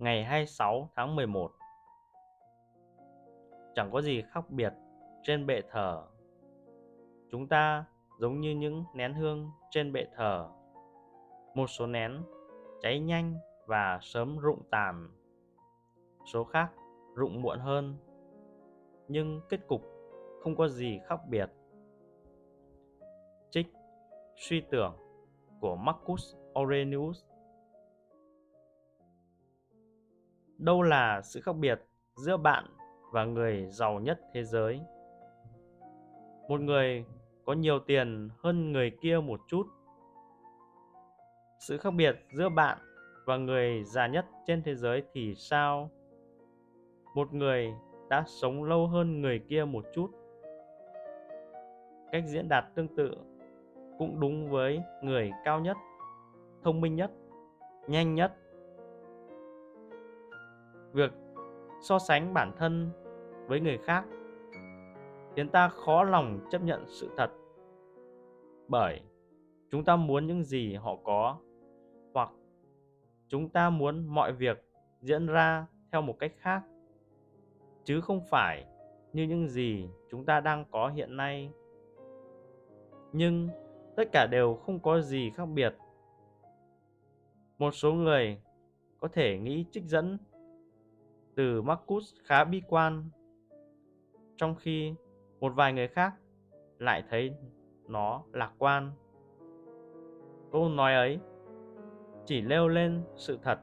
ngày 26 tháng 11 Chẳng có gì khác biệt trên bệ thờ. Chúng ta giống như những nén hương trên bệ thờ. Một số nén cháy nhanh và sớm rụng tàn. Số khác rụng muộn hơn. Nhưng kết cục không có gì khác biệt. Trích suy tưởng của Marcus Aurelius đâu là sự khác biệt giữa bạn và người giàu nhất thế giới. Một người có nhiều tiền hơn người kia một chút. Sự khác biệt giữa bạn và người già nhất trên thế giới thì sao? Một người đã sống lâu hơn người kia một chút. Cách diễn đạt tương tự cũng đúng với người cao nhất, thông minh nhất, nhanh nhất việc so sánh bản thân với người khác khiến ta khó lòng chấp nhận sự thật. Bởi chúng ta muốn những gì họ có, hoặc chúng ta muốn mọi việc diễn ra theo một cách khác, chứ không phải như những gì chúng ta đang có hiện nay. Nhưng tất cả đều không có gì khác biệt. Một số người có thể nghĩ trích dẫn từ Marcus khá bi quan, trong khi một vài người khác lại thấy nó lạc quan. Câu nói ấy chỉ leo lên sự thật.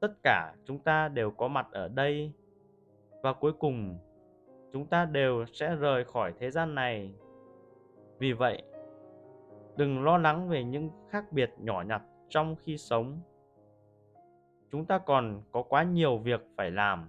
Tất cả chúng ta đều có mặt ở đây và cuối cùng chúng ta đều sẽ rời khỏi thế gian này. Vì vậy, đừng lo lắng về những khác biệt nhỏ nhặt trong khi sống chúng ta còn có quá nhiều việc phải làm.